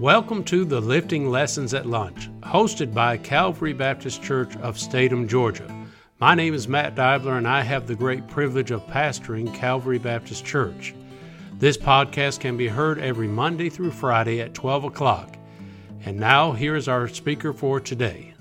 Welcome to the Lifting Lessons at Lunch, hosted by Calvary Baptist Church of Statham, Georgia. My name is Matt Dibler, and I have the great privilege of pastoring Calvary Baptist Church. This podcast can be heard every Monday through Friday at 12 o'clock. And now, here is our speaker for today.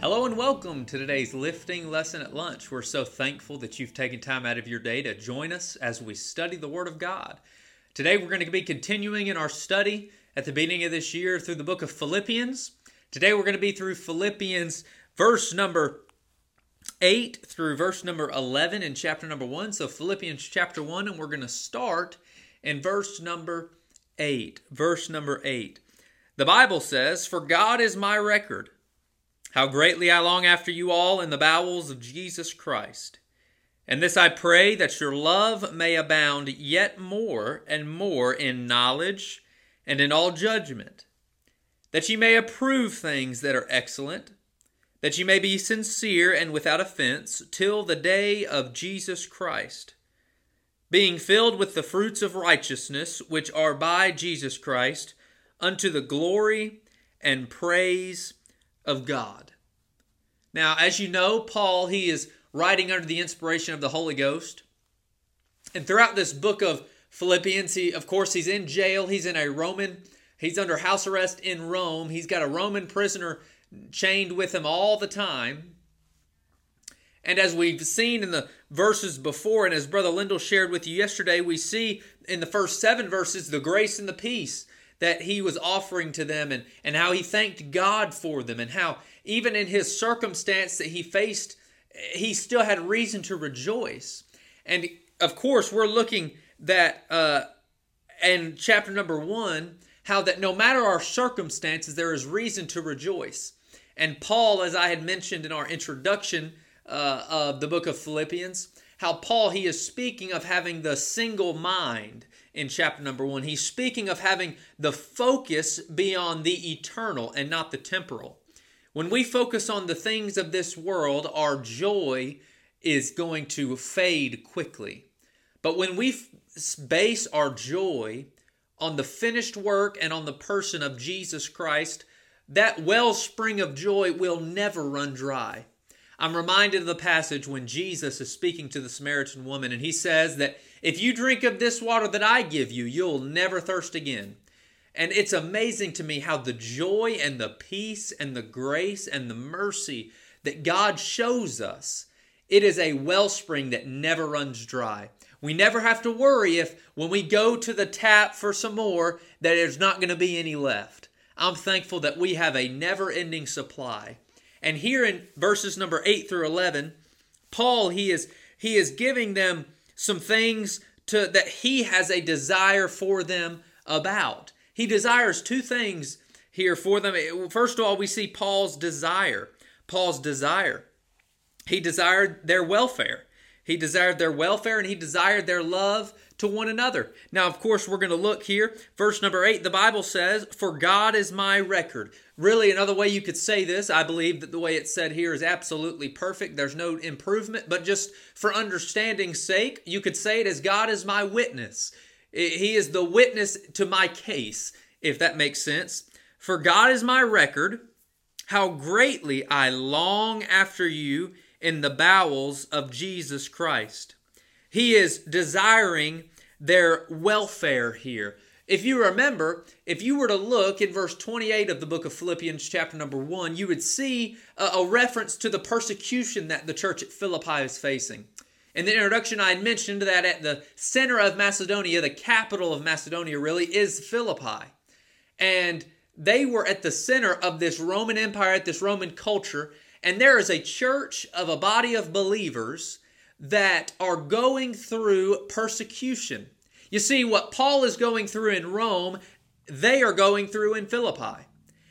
Hello and welcome to today's lifting lesson at lunch. We're so thankful that you've taken time out of your day to join us as we study the Word of God. Today we're going to be continuing in our study at the beginning of this year through the book of Philippians. Today we're going to be through Philippians verse number 8 through verse number 11 in chapter number 1. So Philippians chapter 1 and we're going to start in verse number 8. Verse number 8. The Bible says, "For God is my record, how greatly I long after you all in the bowels of Jesus Christ." And this I pray that your love may abound yet more and more in knowledge and in all judgment, that ye may approve things that are excellent, that ye may be sincere and without offense till the day of Jesus Christ, being filled with the fruits of righteousness which are by Jesus Christ, unto the glory and praise of God. Now, as you know, Paul, he is writing under the inspiration of the Holy Ghost. And throughout this book of Philippians, he, of course, he's in jail. He's in a Roman, he's under house arrest in Rome. He's got a Roman prisoner chained with him all the time. And as we've seen in the verses before, and as Brother Lindell shared with you yesterday, we see in the first seven verses the grace and the peace that he was offering to them and, and how he thanked God for them, and how even in his circumstance that he faced he still had reason to rejoice. And of course, we're looking that uh, in chapter number one, how that no matter our circumstances, there is reason to rejoice. And Paul, as I had mentioned in our introduction uh, of the book of Philippians, how Paul he is speaking of having the single mind in chapter number one. He's speaking of having the focus be on the eternal and not the temporal. When we focus on the things of this world, our joy is going to fade quickly. But when we base our joy on the finished work and on the person of Jesus Christ, that wellspring of joy will never run dry. I'm reminded of the passage when Jesus is speaking to the Samaritan woman, and he says that if you drink of this water that I give you, you'll never thirst again. And it's amazing to me how the joy and the peace and the grace and the mercy that God shows us, it is a wellspring that never runs dry. We never have to worry if when we go to the tap for some more that there's not going to be any left. I'm thankful that we have a never-ending supply. And here in verses number 8 through 11, Paul he is he is giving them some things to that he has a desire for them about. He desires two things here for them. First of all, we see Paul's desire. Paul's desire. He desired their welfare. He desired their welfare and he desired their love to one another. Now, of course, we're going to look here. Verse number eight, the Bible says, For God is my record. Really, another way you could say this, I believe that the way it's said here is absolutely perfect. There's no improvement, but just for understanding's sake, you could say it as God is my witness. He is the witness to my case, if that makes sense. For God is my record, how greatly I long after you in the bowels of Jesus Christ. He is desiring their welfare here. If you remember, if you were to look in verse 28 of the book of Philippians, chapter number 1, you would see a, a reference to the persecution that the church at Philippi is facing. In the introduction, I mentioned that at the center of Macedonia, the capital of Macedonia really is Philippi. And they were at the center of this Roman Empire, at this Roman culture. And there is a church of a body of believers that are going through persecution. You see, what Paul is going through in Rome, they are going through in Philippi.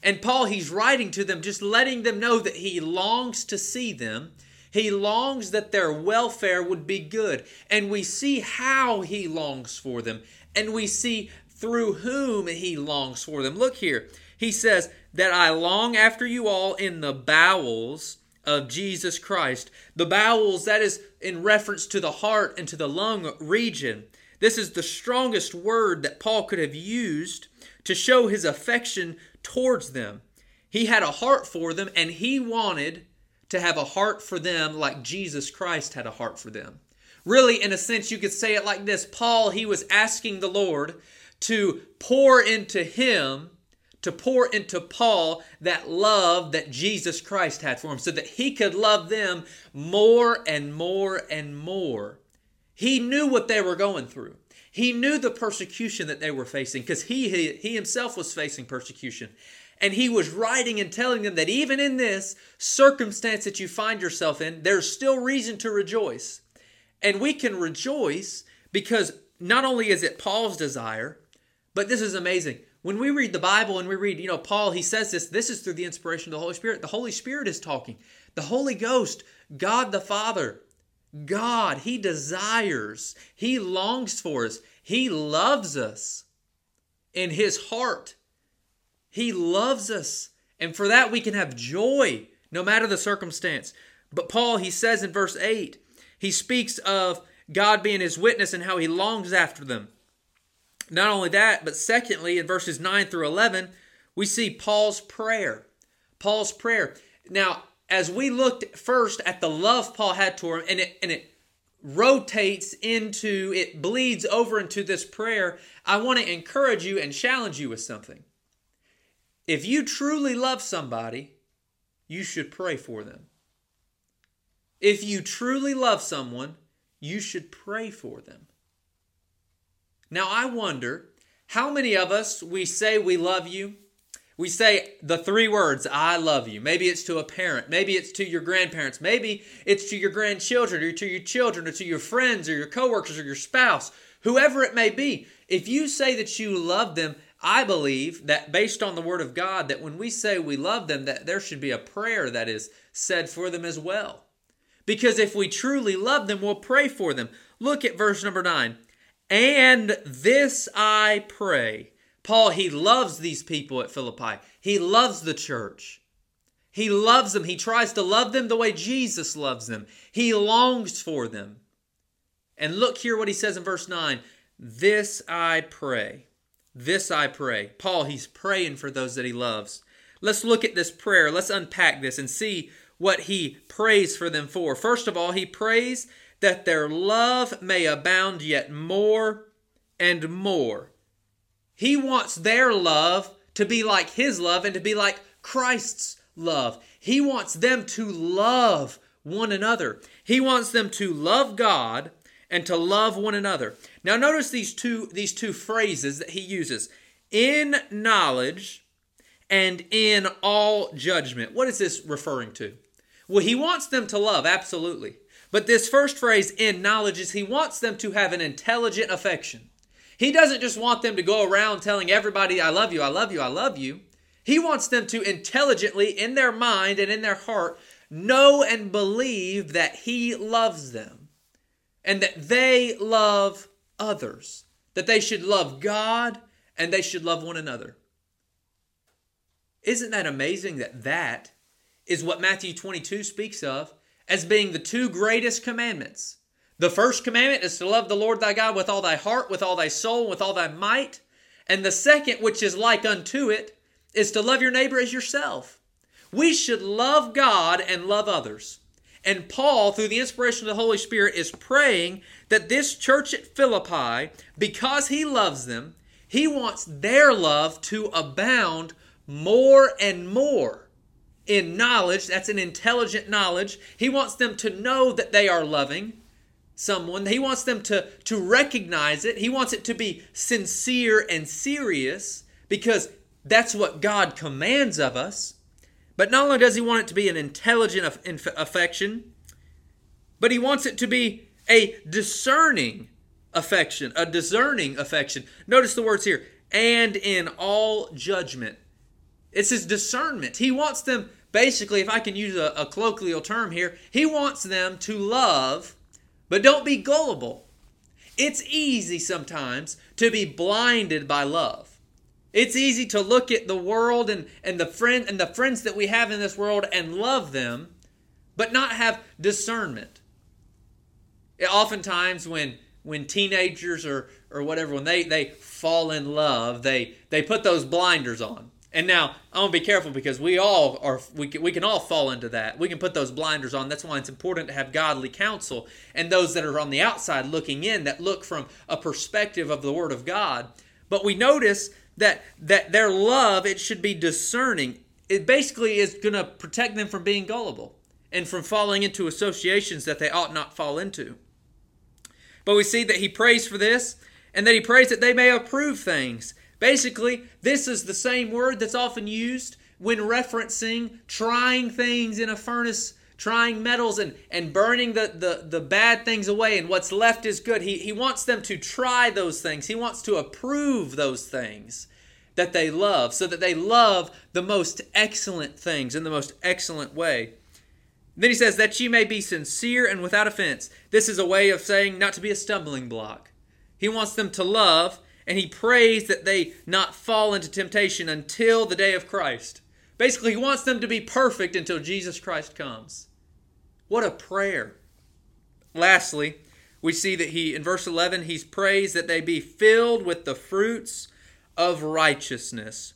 And Paul, he's writing to them, just letting them know that he longs to see them he longs that their welfare would be good. And we see how he longs for them. And we see through whom he longs for them. Look here. He says, That I long after you all in the bowels of Jesus Christ. The bowels, that is in reference to the heart and to the lung region. This is the strongest word that Paul could have used to show his affection towards them. He had a heart for them, and he wanted to have a heart for them like Jesus Christ had a heart for them. Really, in a sense, you could say it like this Paul, he was asking the Lord to pour into him, to pour into Paul that love that Jesus Christ had for him, so that he could love them more and more and more. He knew what they were going through. He knew the persecution that they were facing because he, he, he himself was facing persecution. And he was writing and telling them that even in this circumstance that you find yourself in, there's still reason to rejoice. And we can rejoice because not only is it Paul's desire, but this is amazing. When we read the Bible and we read, you know, Paul, he says this, this is through the inspiration of the Holy Spirit. The Holy Spirit is talking. The Holy Ghost, God the Father, God, He desires, He longs for us, He loves us in His heart. He loves us. And for that, we can have joy no matter the circumstance. But Paul, he says in verse 8, he speaks of God being his witness and how he longs after them. Not only that, but secondly, in verses 9 through 11, we see Paul's prayer. Paul's prayer. Now, as we looked first at the love Paul had to him, and it, and it rotates into, it bleeds over into this prayer, I want to encourage you and challenge you with something. If you truly love somebody, you should pray for them. If you truly love someone, you should pray for them. Now, I wonder how many of us we say we love you. We say the three words, I love you. Maybe it's to a parent. Maybe it's to your grandparents. Maybe it's to your grandchildren or to your children or to your friends or your coworkers or your spouse, whoever it may be. If you say that you love them, I believe that based on the word of God that when we say we love them that there should be a prayer that is said for them as well. Because if we truly love them, we'll pray for them. Look at verse number 9. And this I pray. Paul, he loves these people at Philippi. He loves the church. He loves them. He tries to love them the way Jesus loves them. He longs for them. And look here what he says in verse 9 This I pray this I pray. Paul, he's praying for those that he loves. Let's look at this prayer. Let's unpack this and see what he prays for them for. First of all, he prays that their love may abound yet more and more. He wants their love to be like his love and to be like Christ's love. He wants them to love one another. He wants them to love God and to love one another. Now notice these two these two phrases that he uses. In knowledge and in all judgment. What is this referring to? Well, he wants them to love, absolutely. But this first phrase, in knowledge, is he wants them to have an intelligent affection. He doesn't just want them to go around telling everybody, I love you, I love you, I love you. He wants them to intelligently, in their mind and in their heart, know and believe that he loves them and that they love others, that they should love God and they should love one another. Isn't that amazing that that is what Matthew 22 speaks of as being the two greatest commandments? The first commandment is to love the Lord thy God with all thy heart, with all thy soul, with all thy might. And the second, which is like unto it, is to love your neighbor as yourself. We should love God and love others. And Paul, through the inspiration of the Holy Spirit, is praying that this church at Philippi, because he loves them, he wants their love to abound more and more in knowledge. That's an intelligent knowledge. He wants them to know that they are loving someone. He wants them to, to recognize it. He wants it to be sincere and serious because that's what God commands of us. But not only does he want it to be an intelligent affection, but he wants it to be a discerning affection, a discerning affection. Notice the words here, and in all judgment. It's his discernment. He wants them, basically, if I can use a, a colloquial term here, he wants them to love, but don't be gullible. It's easy sometimes to be blinded by love. It's easy to look at the world and, and the friend and the friends that we have in this world and love them, but not have discernment. Oftentimes when when teenagers or or whatever when they they fall in love, they they put those blinders on. And now I want to be careful because we all are we can, we can all fall into that. We can put those blinders on. That's why it's important to have godly counsel and those that are on the outside looking in that look from a perspective of the word of God. But we notice that that their love it should be discerning. It basically is going to protect them from being gullible and from falling into associations that they ought not fall into. But we see that he prays for this and that he prays that they may approve things. Basically, this is the same word that's often used when referencing trying things in a furnace, trying metals and, and burning the, the, the bad things away, and what's left is good. He, he wants them to try those things, he wants to approve those things that they love, so that they love the most excellent things in the most excellent way. Then he says, that ye may be sincere and without offense. This is a way of saying not to be a stumbling block. He wants them to love and he prays that they not fall into temptation until the day of Christ. Basically, he wants them to be perfect until Jesus Christ comes. What a prayer. Lastly, we see that he, in verse 11, he prays that they be filled with the fruits of righteousness.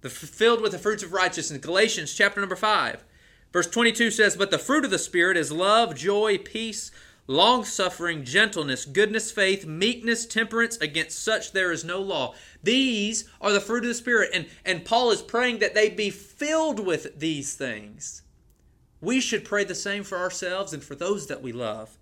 The filled with the fruits of righteousness. Galatians chapter number 5. Verse 22 says, But the fruit of the Spirit is love, joy, peace, long suffering, gentleness, goodness, faith, meekness, temperance. Against such there is no law. These are the fruit of the Spirit. And, and Paul is praying that they be filled with these things. We should pray the same for ourselves and for those that we love.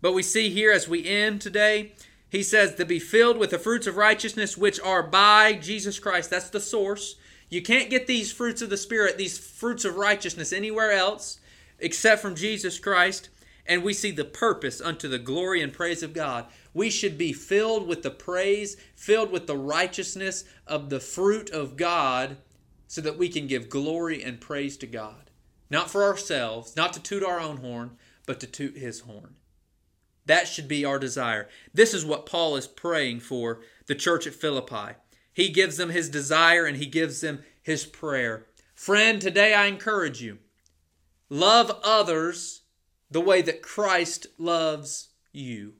But we see here as we end today, he says to be filled with the fruits of righteousness which are by Jesus Christ. That's the source. You can't get these fruits of the Spirit, these fruits of righteousness, anywhere else except from Jesus Christ and we see the purpose unto the glory and praise of God. We should be filled with the praise, filled with the righteousness of the fruit of God, so that we can give glory and praise to God. Not for ourselves, not to toot our own horn, but to toot his horn. That should be our desire. This is what Paul is praying for the church at Philippi. He gives them his desire and he gives them his prayer. Friend, today I encourage you love others the way that Christ loves you.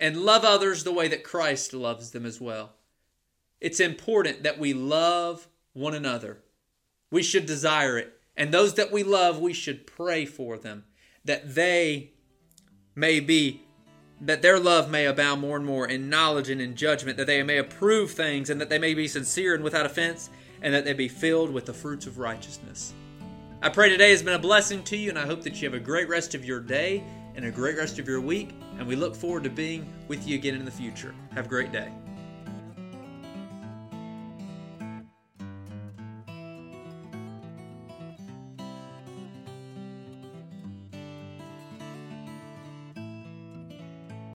And love others the way that Christ loves them as well. It's important that we love one another. We should desire it. And those that we love, we should pray for them that they may be, that their love may abound more and more in knowledge and in judgment, that they may approve things, and that they may be sincere and without offense, and that they be filled with the fruits of righteousness. I pray today has been a blessing to you, and I hope that you have a great rest of your day and a great rest of your week. And we look forward to being with you again in the future. Have a great day.